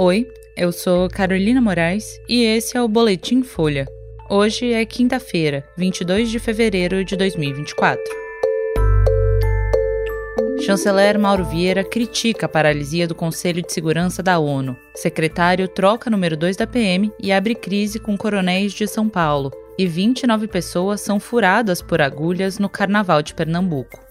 Oi, eu sou Carolina Moraes e esse é o Boletim Folha. Hoje é quinta-feira, 22 de fevereiro de 2024. Chanceler Mauro Vieira critica a paralisia do Conselho de Segurança da ONU. Secretário troca número 2 da PM e abre crise com coronéis de São Paulo. E 29 pessoas são furadas por agulhas no Carnaval de Pernambuco.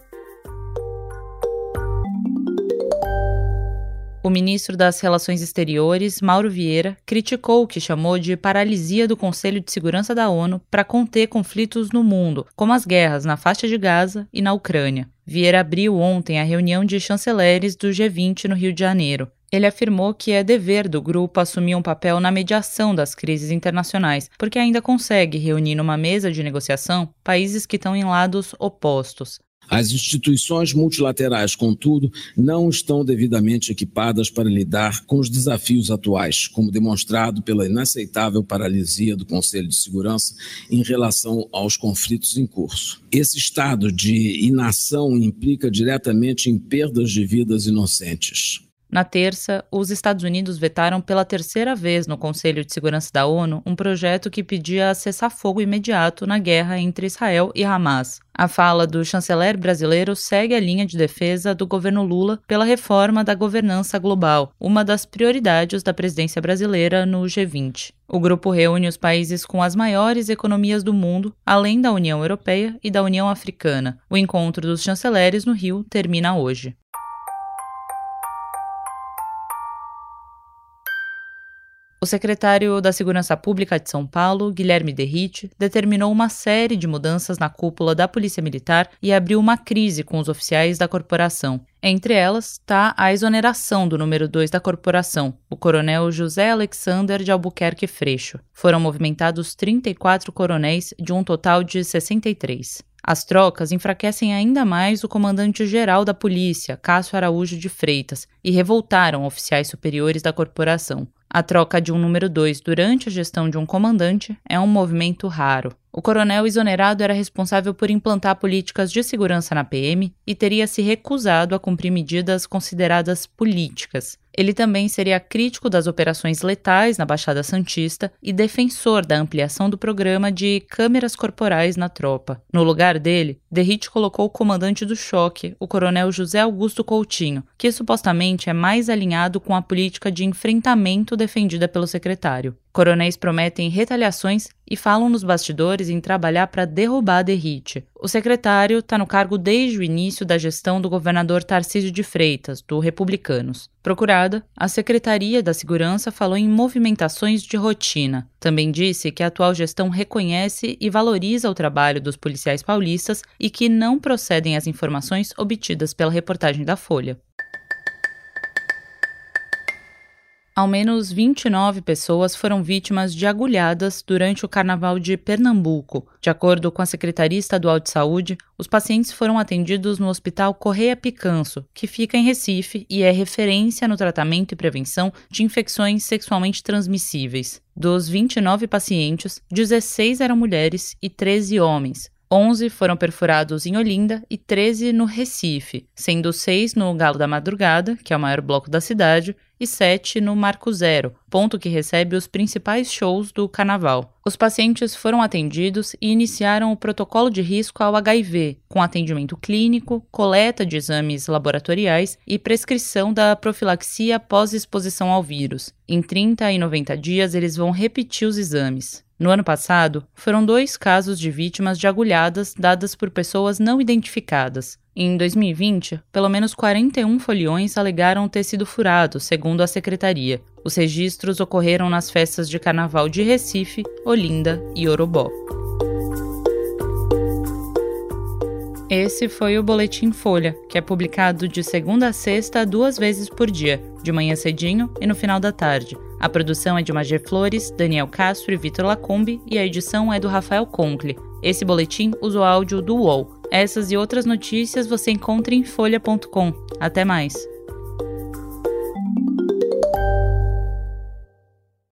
O ministro das Relações Exteriores, Mauro Vieira, criticou o que chamou de paralisia do Conselho de Segurança da ONU para conter conflitos no mundo, como as guerras na faixa de Gaza e na Ucrânia. Vieira abriu ontem a reunião de chanceleres do G20 no Rio de Janeiro. Ele afirmou que é dever do grupo assumir um papel na mediação das crises internacionais, porque ainda consegue reunir numa mesa de negociação países que estão em lados opostos. As instituições multilaterais, contudo, não estão devidamente equipadas para lidar com os desafios atuais, como demonstrado pela inaceitável paralisia do Conselho de Segurança em relação aos conflitos em curso. Esse estado de inação implica diretamente em perdas de vidas inocentes. Na terça, os Estados Unidos vetaram pela terceira vez no Conselho de Segurança da ONU um projeto que pedia cessar fogo imediato na guerra entre Israel e Hamas. A fala do chanceler brasileiro segue a linha de defesa do governo Lula pela reforma da governança global, uma das prioridades da presidência brasileira no G20. O grupo reúne os países com as maiores economias do mundo, além da União Europeia e da União Africana. O encontro dos chanceleres no Rio termina hoje. O secretário da Segurança Pública de São Paulo, Guilherme Derrite, determinou uma série de mudanças na cúpula da Polícia Militar e abriu uma crise com os oficiais da corporação. Entre elas está a exoneração do número 2 da corporação, o coronel José Alexander de Albuquerque Freixo. Foram movimentados 34 coronéis de um total de 63. As trocas enfraquecem ainda mais o comandante-geral da polícia, Cássio Araújo de Freitas, e revoltaram oficiais superiores da corporação. A troca de um número 2 durante a gestão de um comandante é um movimento raro. O coronel exonerado era responsável por implantar políticas de segurança na PM e teria se recusado a cumprir medidas consideradas políticas. Ele também seria crítico das operações letais na Baixada Santista e defensor da ampliação do programa de câmeras corporais na tropa. No lugar dele, Derrite colocou o comandante do choque, o coronel José Augusto Coutinho, que supostamente é mais alinhado com a política de enfrentamento defendida pelo secretário. Coronéis prometem retaliações e falam nos bastidores em trabalhar para derrubar a Derrite. O secretário está no cargo desde o início da gestão do governador Tarcísio de Freitas, do Republicanos. Procurada, a Secretaria da Segurança falou em movimentações de rotina. Também disse que a atual gestão reconhece e valoriza o trabalho dos policiais paulistas e que não procedem as informações obtidas pela reportagem da Folha. Ao menos 29 pessoas foram vítimas de agulhadas durante o Carnaval de Pernambuco. De acordo com a Secretaria Estadual de Saúde, os pacientes foram atendidos no Hospital Correia Picanso, que fica em Recife e é referência no tratamento e prevenção de infecções sexualmente transmissíveis. Dos 29 pacientes, 16 eram mulheres e 13 homens. 11 foram perfurados em Olinda e 13 no Recife, sendo 6 no Galo da Madrugada, que é o maior bloco da cidade, e 7 no Marco Zero, ponto que recebe os principais shows do carnaval. Os pacientes foram atendidos e iniciaram o protocolo de risco ao HIV, com atendimento clínico, coleta de exames laboratoriais e prescrição da profilaxia pós-exposição ao vírus. Em 30 e 90 dias, eles vão repetir os exames. No ano passado, foram dois casos de vítimas de agulhadas dadas por pessoas não identificadas. Em 2020, pelo menos 41 foliões alegaram ter sido furados, segundo a secretaria. Os registros ocorreram nas festas de carnaval de Recife, Olinda e Orobó. Esse foi o Boletim Folha, que é publicado de segunda a sexta duas vezes por dia, de manhã cedinho e no final da tarde. A produção é de Magé Flores, Daniel Castro e Vitor Lacombe e a edição é do Rafael Conkle. Esse boletim usa o áudio do UOL. Essas e outras notícias você encontra em folha.com. Até mais!